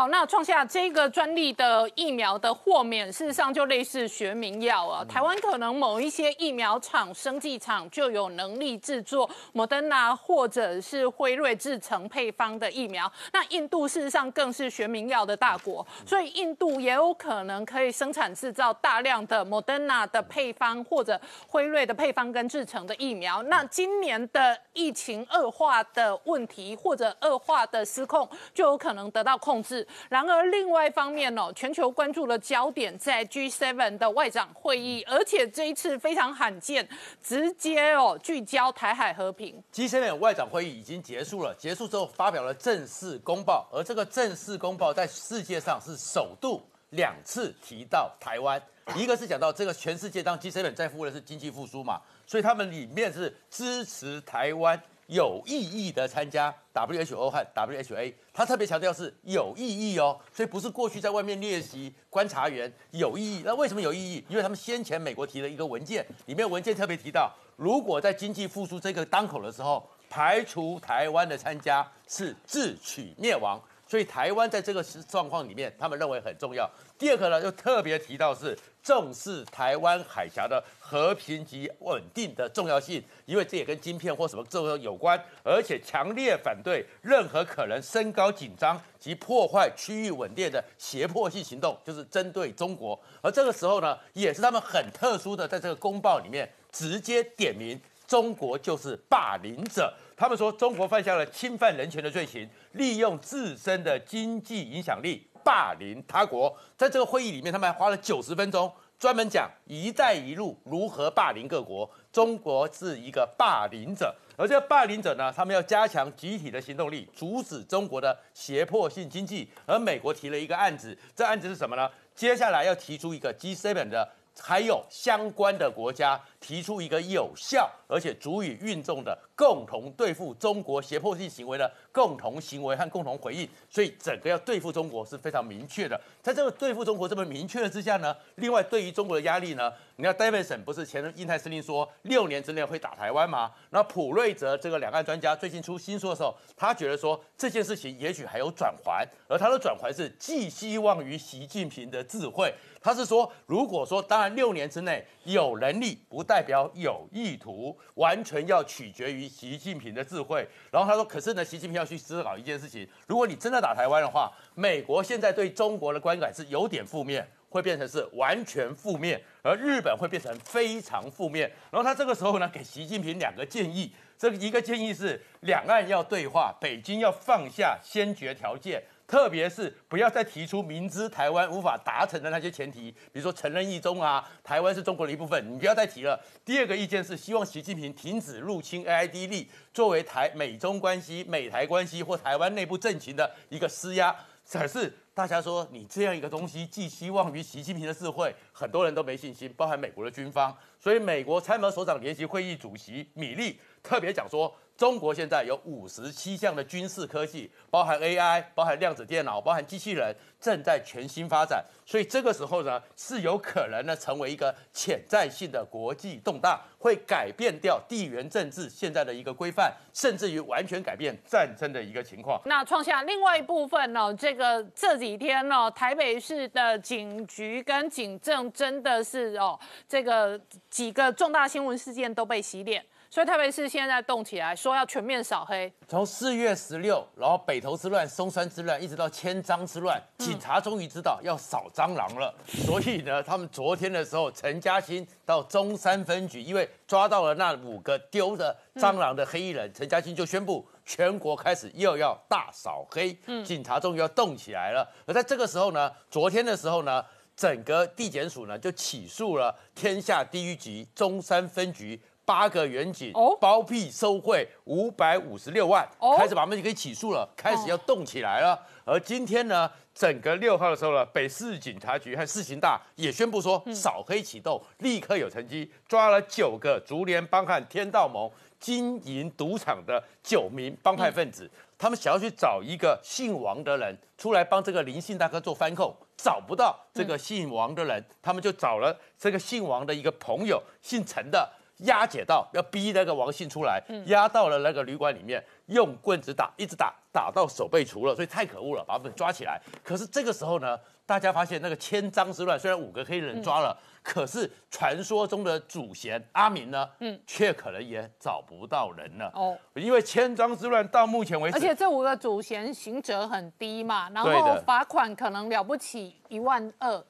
好，那创下这个专利的疫苗的豁免，事实上就类似学名药啊。台湾可能某一些疫苗厂、生技厂就有能力制作莫德纳或者是辉瑞制成配方的疫苗。那印度事实上更是学名药的大国，所以印度也有可能可以生产制造大量的莫德纳的配方或者辉瑞的配方跟制成的疫苗。那今年的疫情恶化的问题或者恶化的失控，就有可能得到控制。然而，另外一方面哦，全球关注的焦点在 G7 的外长会议，而且这一次非常罕见，直接哦聚焦台海和平。G7 外长会议已经结束了，结束之后发表了正式公报，而这个正式公报在世界上是首度两次提到台湾，一个是讲到这个全世界当 G7 在乎的是经济复苏嘛，所以他们里面是支持台湾。有意义的参加 WHO 和 WHA，他特别强调是有意义哦，所以不是过去在外面练习观察员有意义。那为什么有意义？因为他们先前美国提了一个文件，里面文件特别提到，如果在经济复苏这个当口的时候，排除台湾的参加是自取灭亡。所以台湾在这个状况里面，他们认为很重要。第二个呢，又特别提到是重视台湾海峡的和平及稳定的重要性，因为这也跟晶片或什么这个有关，而且强烈反对任何可能升高紧张及破坏区域稳定的胁迫性行动，就是针对中国。而这个时候呢，也是他们很特殊的，在这个公报里面直接点名中国就是霸凌者。他们说中国犯下了侵犯人权的罪行，利用自身的经济影响力霸凌他国。在这个会议里面，他们还花了九十分钟，专门讲“一带一路”如何霸凌各国。中国是一个霸凌者，而这个霸凌者呢，他们要加强集体的行动力，阻止中国的胁迫性经济。而美国提了一个案子，这案子是什么呢？接下来要提出一个 G7 的。还有相关的国家提出一个有效而且足以运动的共同对付中国胁迫性行为的共同行为和共同回应，所以整个要对付中国是非常明确的。在这个对付中国这么明确的之下呢，另外对于中国的压力呢，你看戴维森不是前印太司令说六年之内会打台湾吗？那普瑞泽这个两岸专家最近出新书的时候，他觉得说这件事情也许还有转圜，而他的转圜是寄希望于习近平的智慧。他是说，如果说当然六年之内有能力，不代表有意图，完全要取决于习近平的智慧。然后他说，可是呢，习近平要去思考一件事情：如果你真的打台湾的话，美国现在对中国的观感是有点负面，会变成是完全负面，而日本会变成非常负面。然后他这个时候呢，给习近平两个建议，这一个建议是两岸要对话，北京要放下先决条件。特别是不要再提出明知台湾无法达成的那些前提，比如说承认一中啊，台湾是中国的一部分，你不要再提了。第二个意见是希望习近平停止入侵 AID 力，作为台美中关系、美台关系或台湾内部政情的一个施压。可是大家说你这样一个东西寄希望于习近平的智慧，很多人都没信心，包含美国的军方。所以美国参谋首长联席会议主席米利特别讲说。中国现在有五十七项的军事科技，包含 AI，包含量子电脑，包含机器人，正在全新发展。所以这个时候呢，是有可能呢成为一个潜在性的国际动荡，会改变掉地缘政治现在的一个规范，甚至于完全改变战争的一个情况。那创下另外一部分呢，这个这几天呢，台北市的警局跟警政真的是哦，这个几个重大新闻事件都被洗脸。所以特别是现在动起来，说要全面扫黑。从四月十六，然后北投之乱、松山之乱，一直到千张之乱，警察终于知道要扫蟑螂了。所以呢，他们昨天的时候，陈嘉欣到中山分局，因为抓到了那五个丢的蟑螂的黑衣人，陈嘉欣就宣布全国开始又要大扫黑。嗯，警察终于要动起来了。而在这个时候呢，昨天的时候呢，整个地检署呢就起诉了天下第一局中山分局。八个远警包庇收贿五百五十六万，开始把他们给起诉了，开始要动起来了。而今天呢，整个六号的时候呢，北市警察局和市刑大也宣布说扫黑启动，立刻有成绩，抓了九个竹联帮和天道盟经营赌场的九名帮派分子。他们想要去找一个姓王的人出来帮这个林姓大哥做翻控，找不到这个姓王的人，他们就找了这个姓王的一个朋友，姓陈的。押解到要逼那个王姓出来，押到了那个旅馆里面，用棍子打，一直打，打到手被除了，所以太可恶了，把他们抓起来。可是这个时候呢，大家发现那个千张之乱，虽然五个黑人抓了，可是传说中的主嫌阿明呢，嗯，却可能也找不到人了。哦，因为千张之乱到目前为止，而且这五个主嫌刑责很低嘛，然后罚款可能了不起一万二。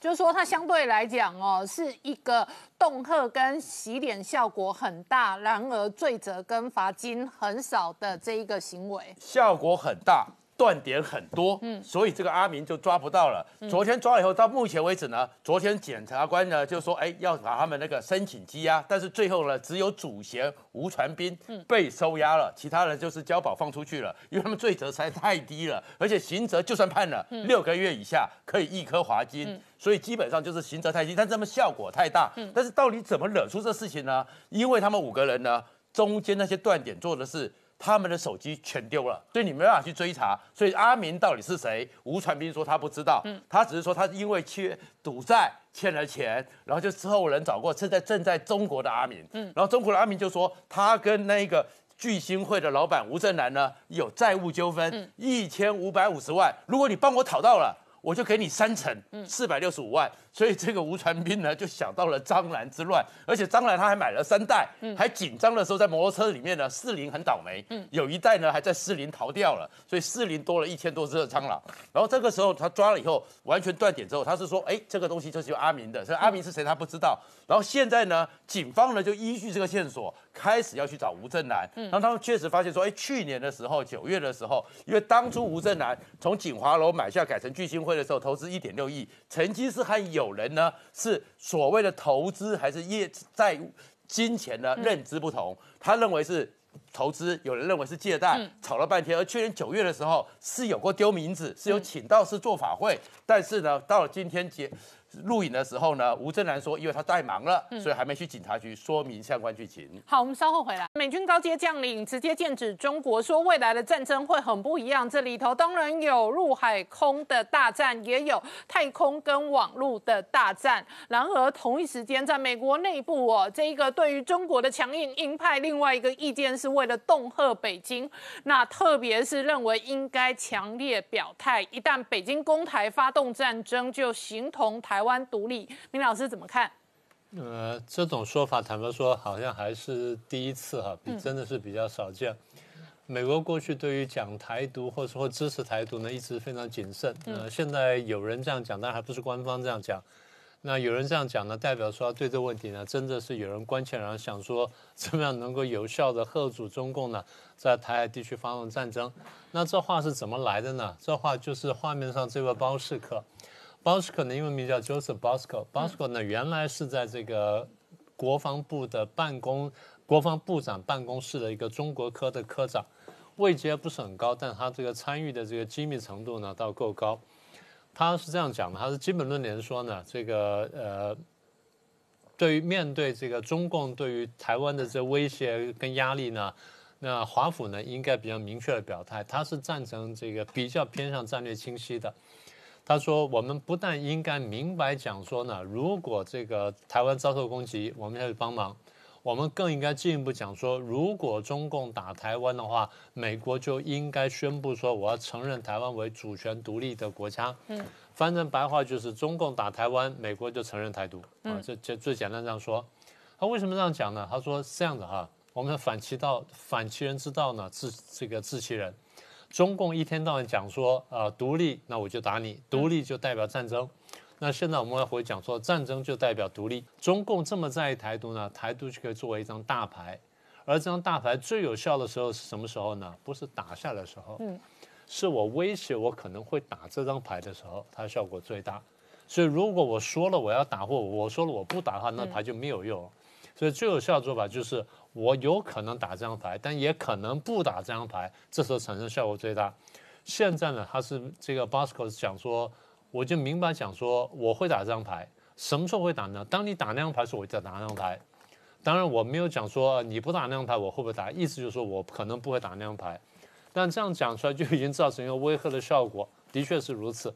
就是说，它相对来讲哦，是一个恫吓跟洗脸效果很大，然而罪责跟罚金很少的这一个行为，效果很大。断点很多，嗯，所以这个阿明就抓不到了。昨天抓了以后，到目前为止呢，昨天检察官呢就说，哎，要把他们那个申请羁押，但是最后呢，只有主嫌吴传斌被收押了，其他人就是交保放出去了，因为他们罪责实在太低了，而且刑责就算判了六个月以下，可以一颗罚金，所以基本上就是刑责太低，但这么效果太大。但是到底怎么惹出这事情呢？因为他们五个人呢，中间那些断点做的是。他们的手机全丢了，所以你没办法去追查。所以阿明到底是谁？吴传斌说他不知道，他只是说他因为欠赌债欠了钱，然后就之后人找过现在正在中国的阿明，然后中国的阿明就说他跟那个巨星会的老板吴正南呢有债务纠纷，一千五百五十万，如果你帮我讨到了，我就给你三成，四百六十五万。所以这个吴传斌呢，就想到了张兰之乱，而且张兰他还买了三代，还紧张的时候在摩托车里面呢，四林很倒霉，有一代呢还在四林逃掉了，所以四林多了一千多只的蟑螂。然后这个时候他抓了以后，完全断点之后，他是说，哎，这个东西就是阿明的，所以阿明是谁他不知道。然后现在呢，警方呢就依据这个线索，开始要去找吴正南。然后他们确实发现说，哎，去年的时候九月的时候，因为当初吴正南从锦华楼买下改成巨星汇的时候，投资一点六亿，曾经是和有有人呢是所谓的投资还是业在金钱呢？认知不同，他认为是投资，有人认为是借贷，吵了半天。而去年九月的时候是有过丢名字，是有请道士做法会，但是呢，到了今天结。录影的时候呢，吴正南说，因为他太忙了，所以还没去警察局说明相关剧情。好，我们稍后回来。美军高阶将领直接剑指中国，说未来的战争会很不一样。这里头当然有陆海空的大战，也有太空跟网络的大战。然而同一时间，在美国内部哦，这一个对于中国的强硬鹰派，另外一个意见是为了恫吓北京，那特别是认为应该强烈表态，一旦北京攻台发动战争，就形同台。台湾独立，明老师怎么看？呃，这种说法，坦白说，好像还是第一次哈，比真的是比较少见。美国过去对于讲台独或者说支持台独呢，一直非常谨慎。呃，现在有人这样讲，但还不是官方这样讲。那有人这样讲呢，代表说对这个问题呢，真的是有人关切，然后想说怎么样能够有效的吓阻中共呢，在台海地区发动战争。那这话是怎么来的呢？这话就是画面上这位包士克。Bosco 的英文名叫 Joseph Bosco。Bosco 呢，原来是在这个国防部的办公，国防部长办公室的一个中国科的科长，位阶不是很高，但他这个参与的这个机密程度呢，倒够高。他是这样讲的，他是基本论点说呢，这个呃，对于面对这个中共对于台湾的这威胁跟压力呢，那华府呢应该比较明确的表态，他是赞成这个比较偏向战略清晰的。他说：“我们不但应该明白讲说呢，如果这个台湾遭受攻击，我们要去帮忙；我们更应该进一步讲说，如果中共打台湾的话，美国就应该宣布说，我要承认台湾为主权独立的国家。嗯，翻成白话就是，中共打台湾，美国就承认台独。啊，这这最简单这样说。他为什么这样讲呢？他说是这样子哈，我们反其道，反其人之道呢，治这个治其人。”中共一天到晚讲说，呃，独立，那我就打你，独立就代表战争。那现在我们要回讲说，战争就代表独立。中共这么在意台独呢？台独就可以作为一张大牌，而这张大牌最有效的时候是什么时候呢？不是打下的时候，嗯，是我威胁我可能会打这张牌的时候，它效果最大。所以如果我说了我要打或我说了我不打的话，那牌就没有用。所以最有效的做法就是。我有可能打这张牌，但也可能不打这张牌，这时候产生效果最大。现在呢，他是这个 Bosco 讲说，我就明白讲说，我会打这张牌，什么时候会打呢？当你打那张牌时，我就打那张牌。当然我没有讲说你不打那张牌，我会不会打，意思就是说我可能不会打那张牌。但这样讲出来就已经造成一个威吓的效果，的确是如此。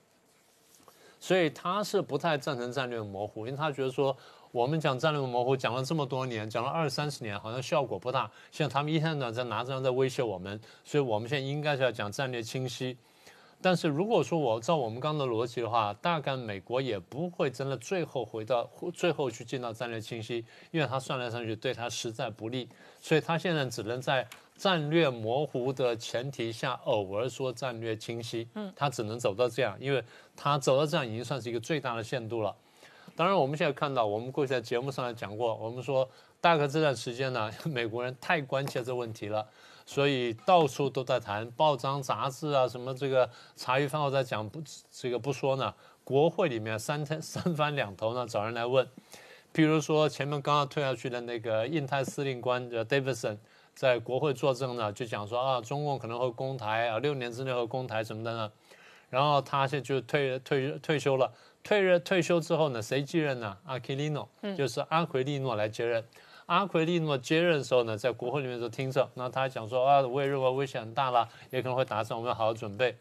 所以他是不太赞成战略模糊，因为他觉得说。我们讲战略模糊讲了这么多年，讲了二三十年，好像效果不大。现在他们一天到晚在拿这样在威胁我们，所以我们现在应该是要讲战略清晰。但是如果说我照我们刚刚的逻辑的话，大概美国也不会真的最后回到最后去进到战略清晰，因为他算来算去对他实在不利，所以他现在只能在战略模糊的前提下，偶尔说战略清晰。嗯，他只能走到这样，因为他走到这样已经算是一个最大的限度了。当然，我们现在看到，我们过去在节目上也讲过，我们说大概这段时间呢，美国人太关切这问题了。所以到处都在谈，报章杂志啊，什么这个茶余饭后在讲，不这个不说呢。国会里面三天 三番两头呢找人来问，比如说前面刚刚退下去的那个印太司令官叫 Davidson，在国会作证呢，就讲说啊，中共可能会攻台啊，六年之内会攻台什么的呢。然后他现在就退退退休了，退任退休之后呢，谁继任呢？阿奎利诺，就是阿奎利诺来接任。阿奎利诺接任的时候呢，在国会里面就听着，那他讲说啊，我也认为危险很大了，也可能会打仗，我们要好好准备。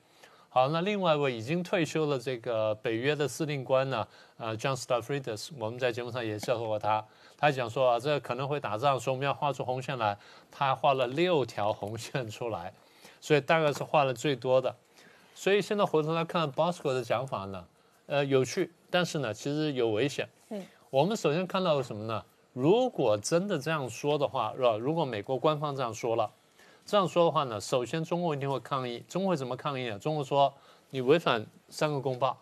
好，那另外一位已经退休了这个北约的司令官呢，呃，John s t a f f r e d s 我们在节目上也介绍过他，他讲说啊，这可能会打仗，所以我们要画出红线来。他画了六条红线出来，所以大概是画了最多的。所以现在回头来看 Bosco 的讲法呢，呃，有趣，但是呢，其实有危险。嗯，我们首先看到了什么呢？如果真的这样说的话，是吧？如果美国官方这样说了，这样说的话呢，首先中国一定会抗议。中国会怎么抗议啊？中国说你违反三个公报，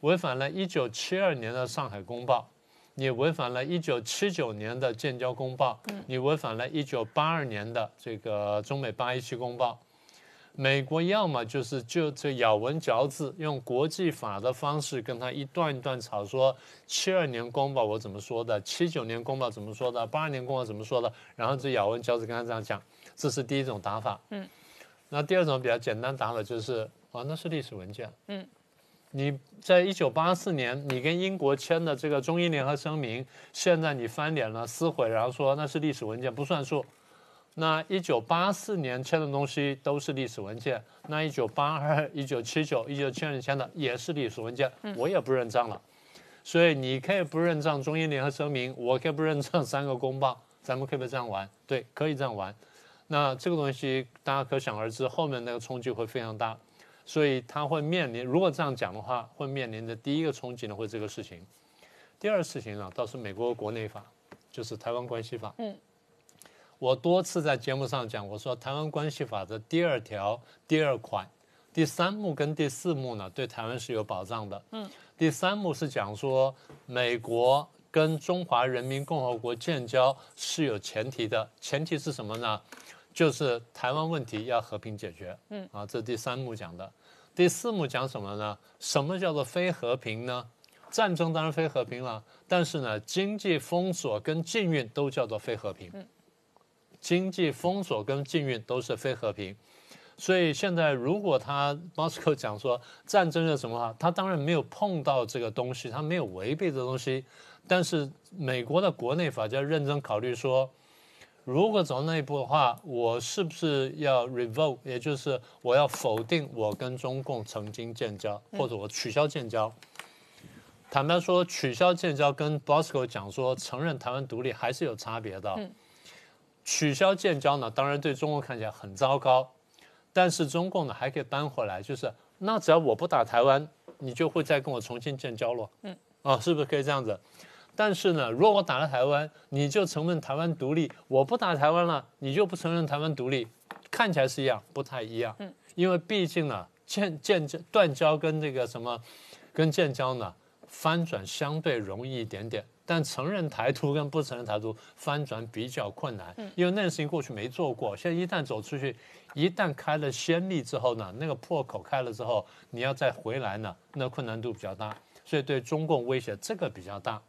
违反了一九七二年的上海公报，你违反了一九七九年的建交公报，你违反了一九八二年的这个中美八一七公报。美国要么就是就这咬文嚼字，用国际法的方式跟他一段一段吵，说七二年公报我怎么说的，七九年公报怎么说的，八二年公报怎么说的，然后这咬文嚼字跟他这样讲，这是第一种打法。嗯，那第二种比较简单打法就是，啊，那是历史文件。嗯，你在一九八四年你跟英国签的这个中英联合声明，现在你翻脸了，撕毁，然后说那是历史文件，不算数。那一九八四年签的东西都是历史文件，那一九八二、一九七九、一九七二年签的也是历史文件，我也不认账了。所以你可以不认账中英联合声明，我可以不认账三个公报，咱们可以不可以这样玩？对，可以这样玩。那这个东西大家可想而知，后面那个冲击会非常大，所以他会面临，如果这样讲的话，会面临的第一个冲击呢会这个事情。第二事情呢倒是美国国内法，就是台湾关系法。嗯。我多次在节目上讲，我说《台湾关系法》的第二条第二款、第三目跟第四目呢，对台湾是有保障的。嗯，第三目是讲说，美国跟中华人民共和国建交是有前提的，前提是什么呢？就是台湾问题要和平解决。嗯，啊，这是第三目讲的。第四目讲什么呢？什么叫做非和平呢？战争当然非和平了，但是呢，经济封锁跟禁运都叫做非和平。嗯。经济封锁跟禁运都是非和平，所以现在如果他 Moscow 讲说战争是什么话，他当然没有碰到这个东西，他没有违背这东西，但是美国的国内法就要认真考虑说，如果走到那一步的话，我是不是要 revoke，也就是我要否定我跟中共曾经建交，或者我取消建交。坦白说，取消建交跟 Moscow 讲说承认台湾独立还是有差别的。取消建交呢，当然对中国看起来很糟糕，但是中共呢还可以扳回来，就是那只要我不打台湾，你就会再跟我重新建交了。嗯，啊，是不是可以这样子？但是呢，如果我打了台湾，你就承认台湾独立；我不打台湾了，你就不承认台湾独立。看起来是一样，不太一样。嗯，因为毕竟呢，建建交断交跟这个什么，跟建交呢，翻转相对容易一点点。但承认台独跟不承认台独翻转比较困难，因为那件事情过去没做过。现在一旦走出去，一旦开了先例之后呢，那个破口开了之后，你要再回来呢，那困难度比较大，所以对中共威胁这个比较大。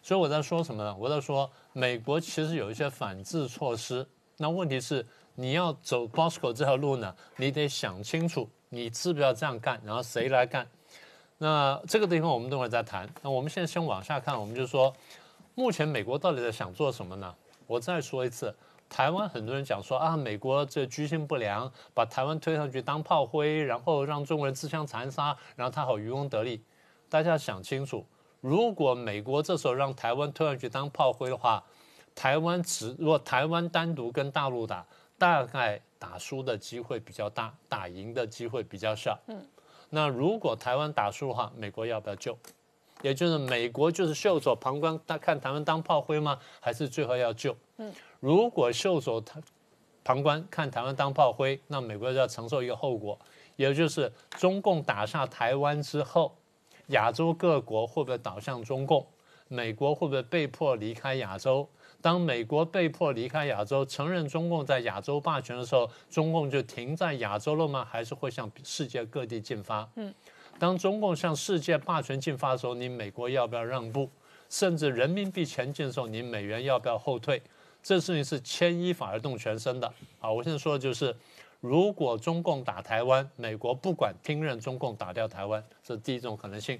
所以我在说什么呢？我在说美国其实有一些反制措施，那问题是你要走 Bosco 这条路呢，你得想清楚，你是不是要这样干，然后谁来干。那这个地方我们等会儿再谈。那我们现在先往下看，我们就说，目前美国到底在想做什么呢？我再说一次，台湾很多人讲说啊，美国这居心不良，把台湾推上去当炮灰，然后让中国人自相残杀，然后他好渔翁得利。大家想清楚，如果美国这时候让台湾推上去当炮灰的话，台湾只如果台湾单独跟大陆打，大概打输的机会比较大，打赢的机会比较小。嗯，那如果台湾打输的话，美国要不要救？也就是美国就是袖手旁观，他看台湾当炮灰吗？还是最后要救？嗯，如果袖手台旁观看台湾当炮灰，那美国就要承受一个后果，也就是中共打下台湾之后。亚洲各国会不会倒向中共？美国会不会被迫离开亚洲？当美国被迫离开亚洲，承认中共在亚洲霸权的时候，中共就停在亚洲了吗？还是会向世界各地进发？嗯，当中共向世界霸权进发的时候，你美国要不要让步？甚至人民币前进的时候，你美元要不要后退？这事情是牵一发而动全身的。好，我现在说的就是，如果中共打台湾，美国不管听任中共打掉台湾，这是第一种可能性。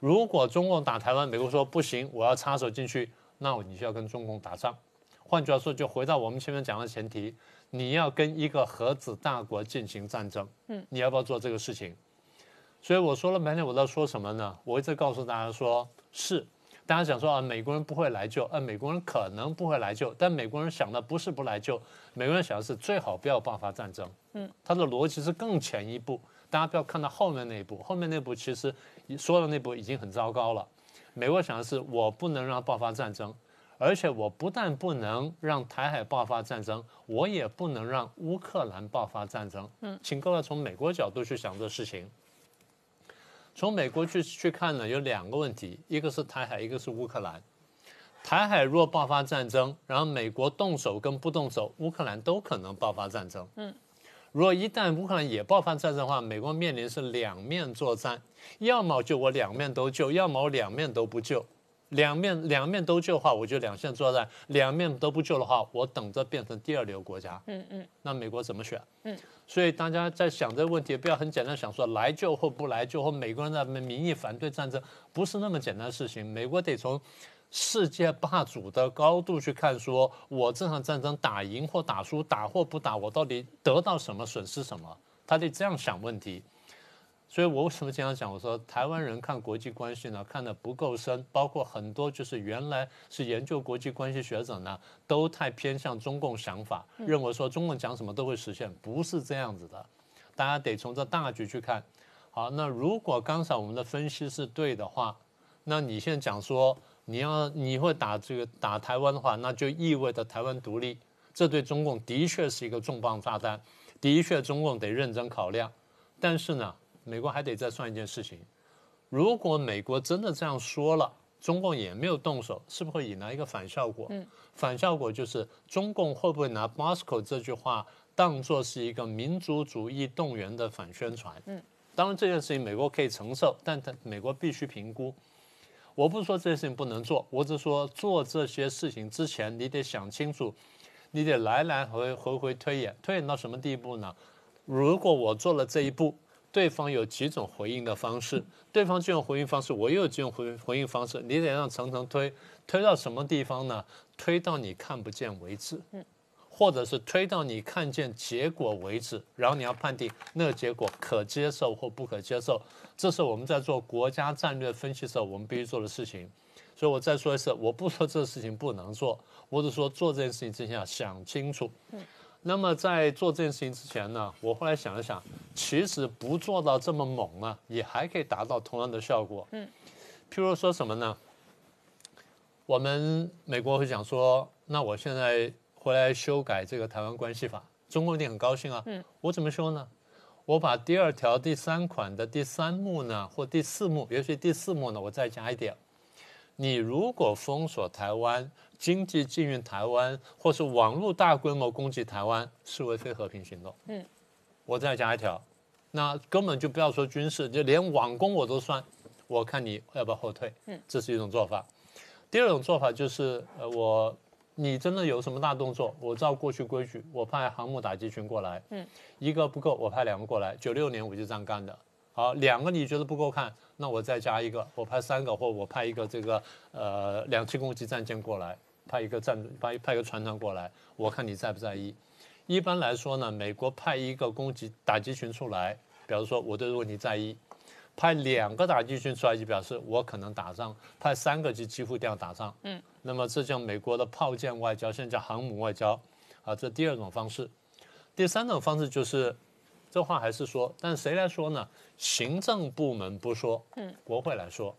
如果中共打台湾，美国说不行，我要插手进去，那你就要跟中共打仗。换句话说，就回到我们前面讲的前提，你要跟一个核子大国进行战争，嗯，你要不要做这个事情？所以我说了半天，我在说什么呢？我一直告诉大家说，是大家想说啊，美国人不会来救，啊，美国人可能不会来救，但美国人想的不是不来救，美国人想的是最好不要爆发战争，嗯，他的逻辑是更前一步。大家不要看到后面那一步，后面那步其实说的那步已经很糟糕了。美国想的是，我不能让爆发战争，而且我不但不能让台海爆发战争，我也不能让乌克兰爆发战争。嗯，请各位从美国角度去想这事情。从美国去去看呢，有两个问题，一个是台海，一个是乌克兰。台海若爆发战争，然后美国动手跟不动手，乌克兰都可能爆发战争。嗯。如果一旦乌克兰也爆发战争的话，美国面临是两面作战，要么就我两面都救，要么我两面都不救。两面两面都救的话，我就两线作战；两面都不救的话，我等着变成第二流国家。嗯嗯。那美国怎么选？嗯。所以大家在想这个问题，不要很简单想说来救或不来救，或美国人的民意反对战争，不是那么简单的事情。美国得从。世界霸主的高度去看，说我这场战争打赢或打输，打或不打，我到底得到什么，损失什么？他得这样想问题。所以我为什么经常讲，我说台湾人看国际关系呢，看的不够深，包括很多就是原来是研究国际关系学者呢，都太偏向中共想法，认为说中共讲什么都会实现，不是这样子的。大家得从这大局去看。好，那如果刚才我们的分析是对的话，那你现在讲说。你要你会打这个打台湾的话，那就意味着台湾独立，这对中共的确是一个重磅炸弹，的确中共得认真考量。但是呢，美国还得再算一件事情：如果美国真的这样说了，中共也没有动手，是不是会引来一个反效果？嗯，反效果就是中共会不会拿 Moscow 这句话当做是一个民族主义动员的反宣传？嗯，当然这件事情美国可以承受，但它美国必须评估。我不是说这些事情不能做，我只是说做这些事情之前，你得想清楚，你得来来回回回推演，推演到什么地步呢？如果我做了这一步，对方有几种回应的方式，对方这种回应方式，我又有几种回回应方式，你得让层层推，推到什么地方呢？推到你看不见为止。嗯。或者是推到你看见结果为止，然后你要判定那个结果可接受或不可接受，这是我们在做国家战略分析的时候我们必须做的事情。所以我再说一次，我不说这个事情不能做，我只说做这件事情之前要想清楚。嗯。那么在做这件事情之前呢，我后来想了想，其实不做到这么猛啊，也还可以达到同样的效果。嗯。譬如说什么呢？我们美国会讲说，那我现在。回来修改这个台湾关系法，中共一定很高兴啊。嗯，我怎么说呢？我把第二条第三款的第三目呢，或第四目，也许第四目呢，我再加一点。你如果封锁台湾，经济禁运台湾，或是网络大规模攻击台湾，视为非和平行动。嗯，我再加一条，那根本就不要说军事，就连网攻我都算。我看你要不要后退？嗯，这是一种做法。第二种做法就是，呃，我。你真的有什么大动作？我照过去规矩，我派航母打击群过来，嗯，一个不够，我派两个过来。九六年我就这样干的。好，两个你觉得不够看，那我再加一个，我派三个，或我派一个这个呃两栖攻击战舰过来，派一个战派派一个船团过来，我看你在不在意。一般来说呢，美国派一个攻击打击群出来，比如说我对这个问题在意，派两个打击群出来就表示我可能打仗，派三个就几乎定要打仗。嗯，那么这叫美国的炮舰外交，现在叫航母外交。啊，这第二种方式。第三种方式就是，这话还是说，但谁来说呢？行政部门不说，嗯，国会来说。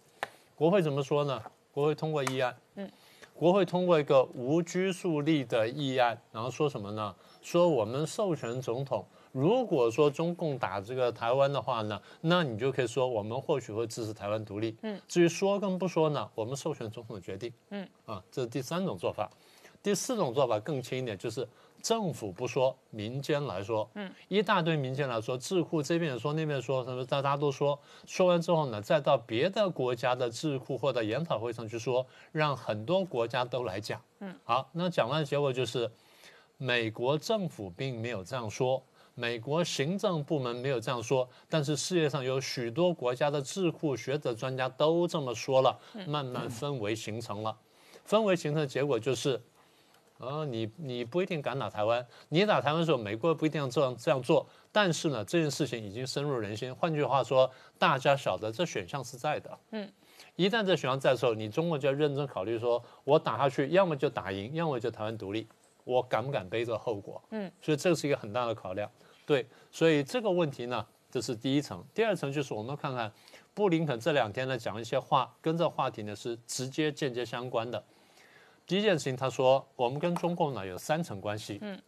国会怎么说呢？国会通过议案，嗯，国会通过一个无拘束力的议案，然后说什么呢？说我们授权总统，如果说中共打这个台湾的话呢，那你就可以说我们或许会支持台湾独立。嗯，至于说跟不说呢，我们授权总统的决定。嗯，啊，这是第三种做法。第四种做法更轻一点，就是政府不说，民间来说。嗯，一大堆民间来说，智库这边也说，那边说，什么大家都说。说完之后呢，再到别的国家的智库或者研讨会上去说，让很多国家都来讲。嗯，好，那讲完的结果就是。美国政府并没有这样说，美国行政部门没有这样说，但是世界上有许多国家的智库学者专家都这么说了，慢慢氛围形成了，氛围形成的结果就是，呃，你你不一定敢打台湾，你打台湾的时候，美国不一定要这样这样做，但是呢，这件事情已经深入人心。换句话说，大家晓得这选项是在的，嗯，一旦这选项在的时候，你中国就要认真考虑，说我打下去，要么就打赢，要么就台湾独立。我敢不敢背这个后果？嗯，所以这是一个很大的考量。对，所以这个问题呢，这是第一层。第二层就是我们看看布林肯这两天呢讲一些话，跟这话题呢是直接间接相关的。第一件事情，他说我们跟中共呢有三层关系。嗯，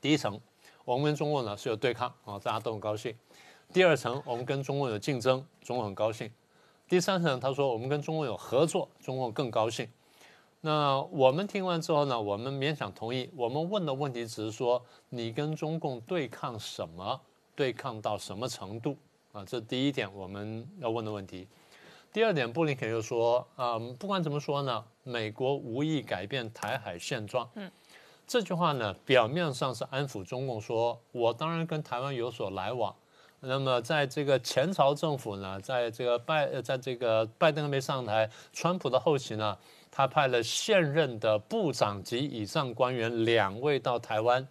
第一层，我们跟中共呢是有对抗啊，大家都很高兴。第二层，我们跟中共有竞争，中共很高兴。第三层，他说我们跟中共有合作，中共更高兴。那我们听完之后呢？我们勉强同意。我们问的问题只是说，你跟中共对抗什么？对抗到什么程度？啊，这第一点我们要问的问题。第二点，布林肯又说，啊，不管怎么说呢，美国无意改变台海现状。嗯，这句话呢，表面上是安抚中共，说我当然跟台湾有所来往。那么在这个前朝政府呢，在这个拜，在这个拜登还没上台，川普的后期呢。他派了现任的部长及以上官员两位到台湾，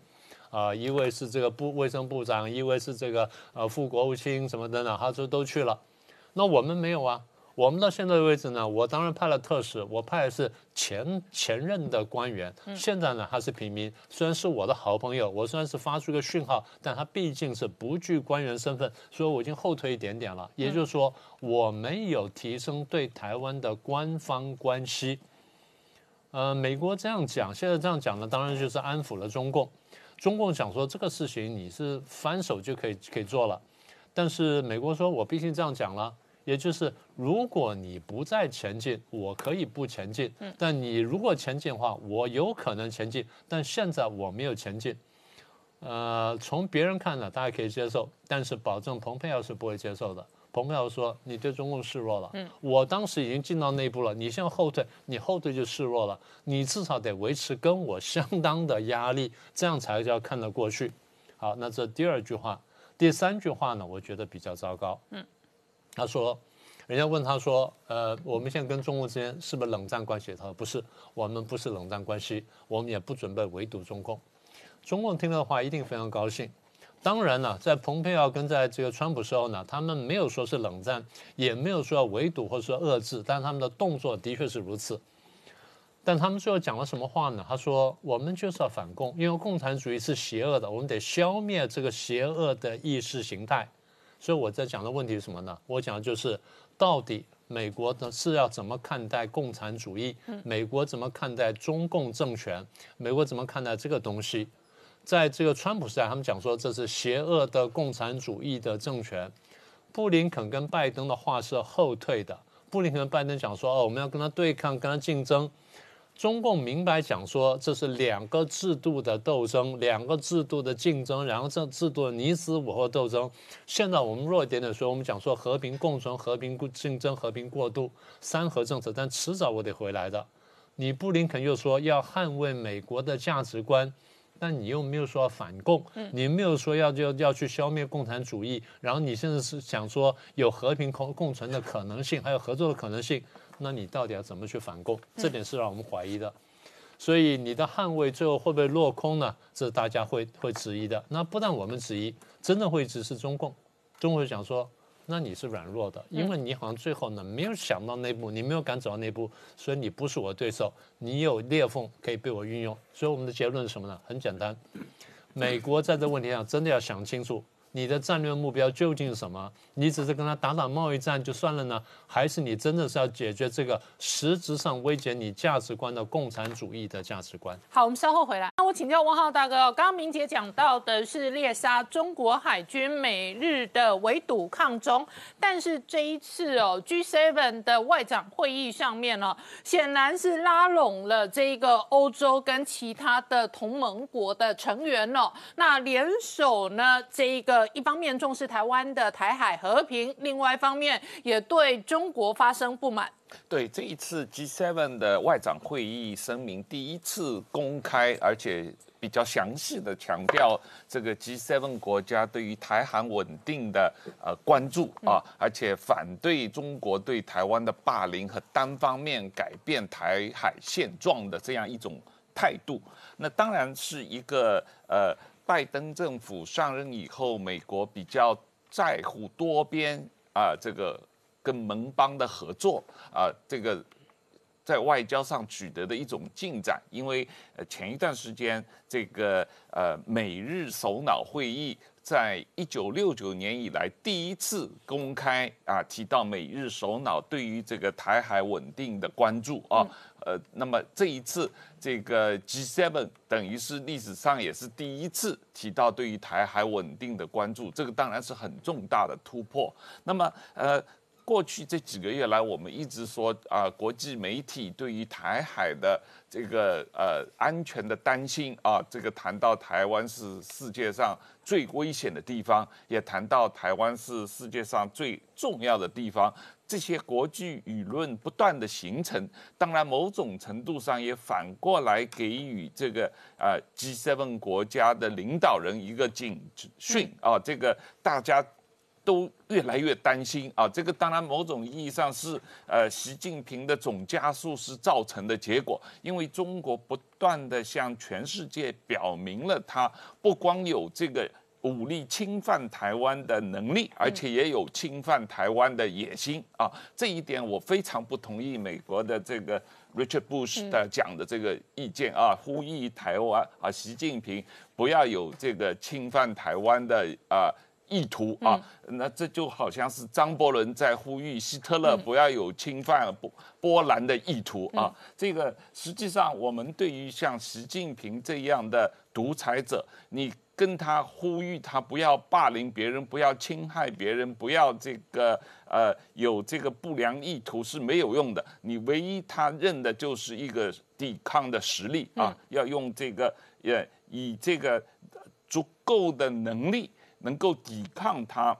啊，一位是这个部卫生部长，一位是这个呃副国务卿什么等等？他说都去了。那我们没有啊，我们到现在为止呢，我当然派了特使，我派的是前前任的官员。现在呢，他是平民，虽然是我的好朋友，我虽然是发出一个讯号，但他毕竟是不具官员身份，所以我已经后退一点点了。也就是说，我没有提升对台湾的官方关系。呃，美国这样讲，现在这样讲呢，当然就是安抚了中共。中共想说这个事情你是翻手就可以可以做了，但是美国说我毕竟这样讲了，也就是如果你不再前进，我可以不前进；但你如果前进的话，我有可能前进。但现在我没有前进。呃，从别人看呢，大家可以接受，但是保证蓬佩奥是不会接受的。蓬佩奥说：“你对中共示弱了。嗯，我当时已经进到内部了，你现在后退，你后退就示弱了。你至少得维持跟我相当的压力，这样才叫看得过去。好，那这第二句话，第三句话呢？我觉得比较糟糕。嗯，他说，人家问他说，呃，我们现在跟中共之间是不是冷战关系？他说不是，我们不是冷战关系，我们也不准备围堵中共。中共听的话一定非常高兴。”当然了，在蓬佩奥跟在这个川普时候呢，他们没有说是冷战，也没有说要围堵或者说遏制，但他们的动作的确是如此。但他们最后讲了什么话呢？他说：“我们就是要反共，因为共产主义是邪恶的，我们得消灭这个邪恶的意识形态。”所以我在讲的问题是什么呢？我讲的就是到底美国的是要怎么看待共产主义？美国怎么看待中共政权？美国怎么看待这个东西？在这个川普时代，他们讲说这是邪恶的共产主义的政权。布林肯跟拜登的话是后退的。布林肯跟拜登讲说：“哦，我们要跟他对抗，跟他竞争。”中共明白讲说这是两个制度的斗争，两个制度的竞争，然后这制度的你死我活斗争。现在我们弱一点点说，我们讲说和平共存、和平竞争、和平过渡三和政策，但迟早我得回来的。你布林肯又说要捍卫美国的价值观。但你又没有说要反共，你没有说要要要去消灭共产主义，然后你现在是想说有和平共共存的可能性，还有合作的可能性，那你到底要怎么去反攻？这点是让我们怀疑的。所以你的捍卫最后会不会落空呢？这是大家会会质疑的。那不但我们质疑，真的会支持中共，中国想说那你是软弱的，因为你好像最后呢没有想到那步，你没有敢走到那步，所以你不是我的对手，你有裂缝可以被我运用。所以我们的结论是什么呢？很简单，美国在这问题上真的要想清楚。你的战略目标究竟是什么？你只是跟他打打贸易战就算了呢，还是你真的是要解决这个实质上威胁你价值观的共产主义的价值观？好，我们稍后回来。那我请教汪浩大哥，刚刚明姐讲到的是猎杀中国海军美日的围堵抗中，但是这一次哦，G7 的外长会议上面呢，显然是拉拢了这个欧洲跟其他的同盟国的成员哦，那联手呢，这一个。一方面重视台湾的台海和平，另外一方面也对中国发生不满。对这一次 G7 的外长会议声明，第一次公开而且比较详细的强调这个 G7 国家对于台海稳定的呃关注啊，而且反对中国对台湾的霸凌和单方面改变台海现状的这样一种态度。那当然是一个呃。拜登政府上任以后，美国比较在乎多边啊，这个跟盟邦的合作啊，这个在外交上取得的一种进展。因为呃前一段时间，这个呃美日首脑会议。在一九六九年以来第一次公开啊提到美日首脑对于这个台海稳定的关注啊，呃，那么这一次这个 G7 等于是历史上也是第一次提到对于台海稳定的关注，这个当然是很重大的突破。那么呃。过去这几个月来，我们一直说啊，国际媒体对于台海的这个呃安全的担心啊，这个谈到台湾是世界上最危险的地方，也谈到台湾是世界上最重要的地方，这些国际舆论不断的形成，当然某种程度上也反过来给予这个呃 G7 国家的领导人一个警讯啊，这个大家。都越来越担心啊！这个当然某种意义上是呃习近平的总加速是造成的结果，因为中国不断的向全世界表明了它不光有这个武力侵犯台湾的能力，而且也有侵犯台湾的野心啊！这一点我非常不同意美国的这个 Richard Bush 的讲的这个意见啊，呼吁台湾啊习近平不要有这个侵犯台湾的啊。意图啊，那这就好像是张伯伦在呼吁希特勒不要有侵犯波波兰的意图啊。这个实际上，我们对于像习近平这样的独裁者，你跟他呼吁他不要霸凌别人，不要侵害别人，不要这个呃有这个不良意图是没有用的。你唯一他认的就是一个抵抗的实力啊，要用这个也以这个足够的能力。能够抵抗它，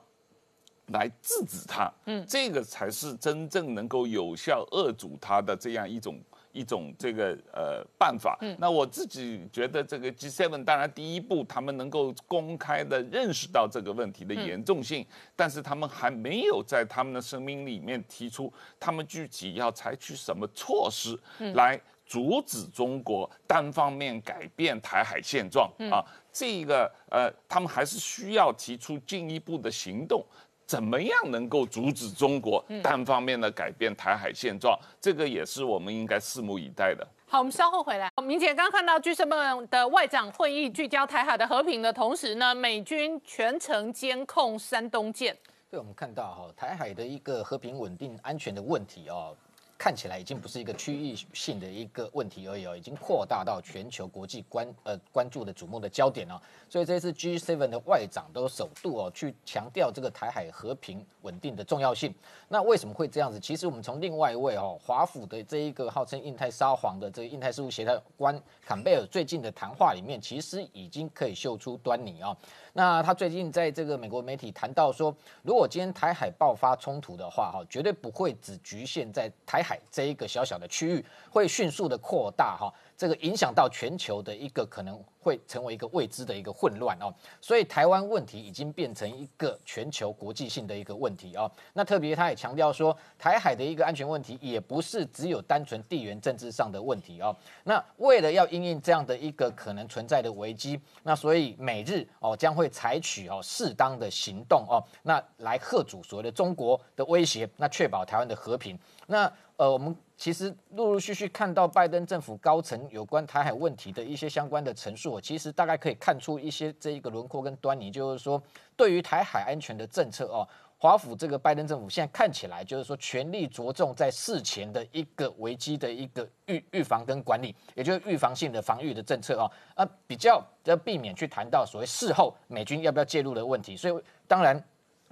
来制止它，嗯，这个才是真正能够有效遏阻它的这样一种一种这个呃办法。嗯，那我自己觉得这个 G7 当然第一步他们能够公开的认识到这个问题的严重性，但是他们还没有在他们的声明里面提出他们具体要采取什么措施来。阻止中国单方面改变台海现状啊，这个呃，他们还是需要提出进一步的行动，怎么样能够阻止中国单方面的改变台海现状？这个也是我们应该拭目以待的。好，我们稍后回来。明姐刚看到 G7 的外长会议聚焦台海的和平的同时呢，美军全程监控山东舰。对，我们看到哈，台海的一个和平稳定安全的问题哦。看起来已经不是一个区域性的一个问题而已哦，已经扩大到全球国际关呃关注的瞩目的焦点哦。所以这次 G7 的外长都首度哦去强调这个台海和平稳定的重要性。那为什么会这样子？其实我们从另外一位哦华府的这一个号称印太沙皇的这个印太事务协调官坎贝尔最近的谈话里面，其实已经可以嗅出端倪啊。那他最近在这个美国媒体谈到说，如果今天台海爆发冲突的话，哈，绝对不会只局限在台海这一个小小的区域，会迅速的扩大，哈，这个影响到全球的一个可能。会成为一个未知的一个混乱哦。所以台湾问题已经变成一个全球国际性的一个问题哦。那特别他也强调说，台海的一个安全问题也不是只有单纯地缘政治上的问题哦。那为了要应应这样的一个可能存在的危机，那所以美日哦将会采取哦适当的行动哦，那来贺阻所谓的中国的威胁，那确保台湾的和平。那呃，我们其实陆陆续续看到拜登政府高层有关台海问题的一些相关的陈述，其实大概可以看出一些这一个轮廓跟端倪，就是说对于台海安全的政策哦。华府这个拜登政府现在看起来就是说，全力着重在事前的一个危机的一个预预防跟管理，也就是预防性的防御的政策哦，啊，比较要避免去谈到所谓事后美军要不要介入的问题。所以当然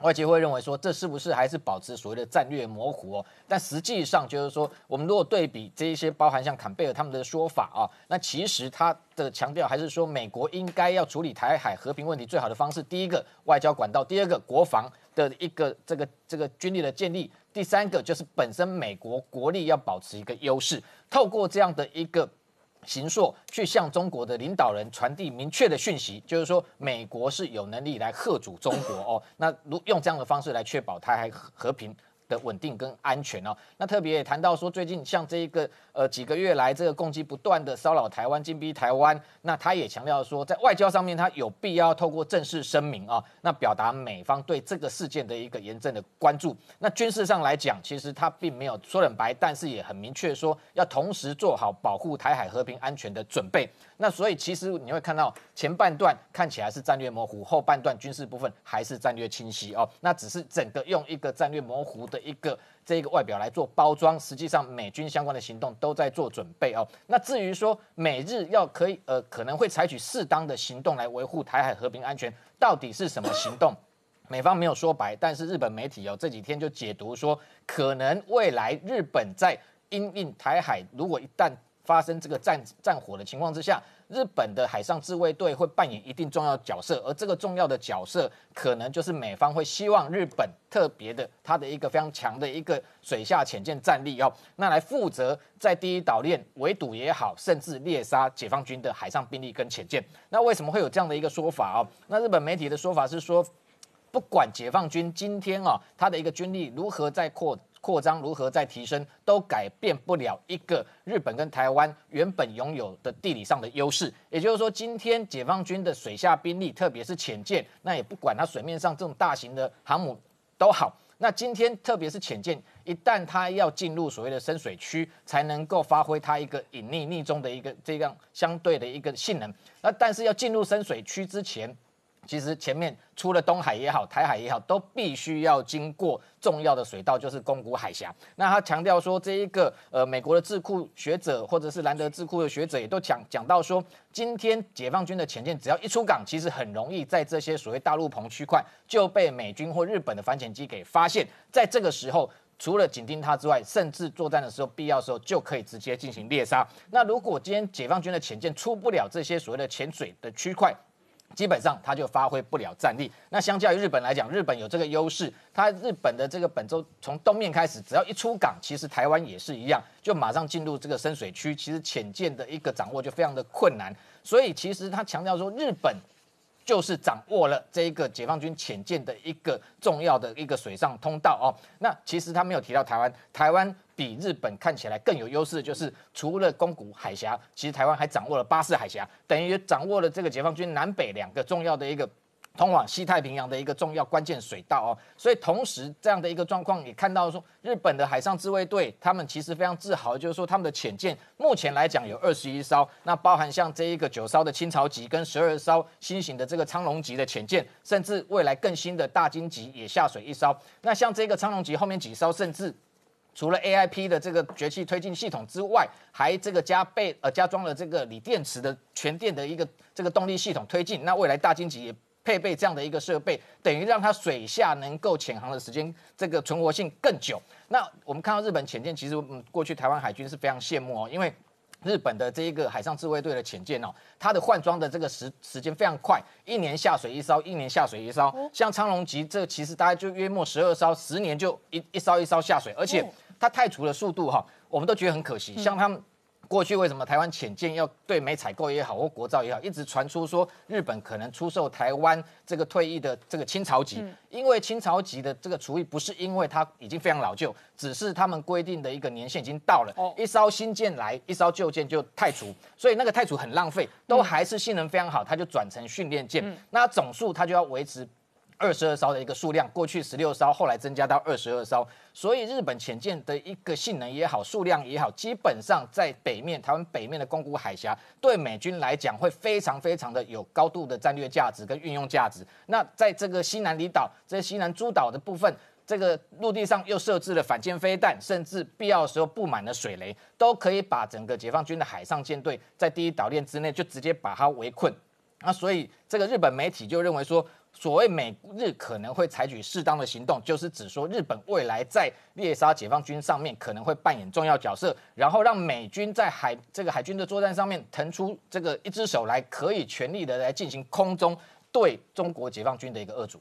外界会认为说，这是不是还是保持所谓的战略模糊哦？但实际上就是说，我们如果对比这一些包含像坎贝尔他们的说法啊，那其实他的强调还是说，美国应该要处理台海和平问题最好的方式，第一个外交管道，第二个国防。的一个这个这个军力的建立，第三个就是本身美国国力要保持一个优势，透过这样的一个行硕去向中国的领导人传递明确的讯息，就是说美国是有能力来贺阻中国哦，那如用这样的方式来确保台海和平。的稳定跟安全哦，那特别也谈到说，最近像这一个呃几个月来，这个攻击不断的骚扰台湾、禁逼台湾，那他也强调说，在外交上面，他有必要透过正式声明啊，那表达美方对这个事件的一个严正的关注。那军事上来讲，其实他并没有说很白，但是也很明确说，要同时做好保护台海和平安全的准备。那所以其实你会看到前半段看起来是战略模糊，后半段军事部分还是战略清晰哦。那只是整个用一个战略模糊的一个这个外表来做包装，实际上美军相关的行动都在做准备哦。那至于说美日要可以呃可能会采取适当的行动来维护台海和平安全，到底是什么行动？美方没有说白，但是日本媒体哦这几天就解读说，可能未来日本在因应台海如果一旦发生这个战战火的情况之下，日本的海上自卫队会扮演一定重要角色，而这个重要的角色可能就是美方会希望日本特别的它的一个非常强的一个水下潜舰战力哦，那来负责在第一岛链围堵也好，甚至猎杀解放军的海上兵力跟潜舰。那为什么会有这样的一个说法哦？那日本媒体的说法是说，不管解放军今天啊，他的一个军力如何在扩。扩张如何再提升，都改变不了一个日本跟台湾原本拥有的地理上的优势。也就是说，今天解放军的水下兵力，特别是潜舰，那也不管它水面上这种大型的航母都好。那今天特别是潜舰，一旦它要进入所谓的深水区，才能够发挥它一个隐匿匿踪的一个这样相对的一个性能。那但是要进入深水区之前，其实前面出了东海也好，台海也好，都必须要经过重要的水道，就是宫古海峡。那他强调说，这一个呃，美国的智库学者或者是兰德智库的学者也都讲讲到说，今天解放军的潜舰只要一出港，其实很容易在这些所谓大陆棚区块就被美军或日本的反潜机给发现。在这个时候，除了紧盯它之外，甚至作战的时候必要时候就可以直接进行猎杀。那如果今天解放军的潜舰出不了这些所谓的潜水的区块，基本上它就发挥不了战力。那相较于日本来讲，日本有这个优势，它日本的这个本州从东面开始，只要一出港，其实台湾也是一样，就马上进入这个深水区，其实浅见的一个掌握就非常的困难。所以其实他强调说，日本。就是掌握了这一个解放军潜舰的一个重要的一个水上通道哦。那其实他没有提到台湾，台湾比日本看起来更有优势，就是除了宫古海峡，其实台湾还掌握了巴士海峡，等于掌握了这个解放军南北两个重要的一个。通往西太平洋的一个重要关键水道哦，所以同时这样的一个状况也看到说，日本的海上自卫队他们其实非常自豪，就是说他们的潜舰目前来讲有二十一艘，那包含像这一个九艘的清朝级跟十二艘新型的这个苍龙级的潜舰，甚至未来更新的大金级也下水一艘。那像这个苍龙级后面几艘，甚至除了 AIP 的这个绝气推进系统之外，还这个加倍呃加装了这个锂电池的全电的一个这个动力系统推进。那未来大金级也。配备这样的一个设备，等于让它水下能够潜航的时间，这个存活性更久。那我们看到日本潜舰，其实嗯，过去台湾海军是非常羡慕哦，因为日本的这一个海上自卫队的潜舰哦，它的换装的这个时时间非常快，一年下水一艘，一年下水一艘。像苍龙级这其实大概就约莫十二艘，十年就一一艘一艘下水，而且它太除的速度哈，我们都觉得很可惜。像他们。过去为什么台湾潜舰要对美采购也好或国造也好，一直传出说日本可能出售台湾这个退役的这个清朝级，因为清朝级的这个厨艺不是因为它已经非常老旧，只是他们规定的一个年限已经到了，一艘新舰来，一艘旧舰就太除，所以那个太除很浪费，都还是性能非常好，它就转成训练舰，那总数它就要维持。二十二艘的一个数量，过去十六艘，后来增加到二十二艘，所以日本潜舰的一个性能也好，数量也好，基本上在北面台湾北面的宫古海峡，对美军来讲会非常非常的有高度的战略价值跟运用价值。那在这个西南离岛、这西南诸岛的部分，这个陆地上又设置了反舰飞弹，甚至必要的时候布满了水雷，都可以把整个解放军的海上舰队在第一岛链之内就直接把它围困。那所以这个日本媒体就认为说。所谓美日可能会采取适当的行动，就是指说日本未来在猎杀解放军上面可能会扮演重要角色，然后让美军在海这个海军的作战上面腾出这个一只手来，可以全力的来进行空中对中国解放军的一个扼阻。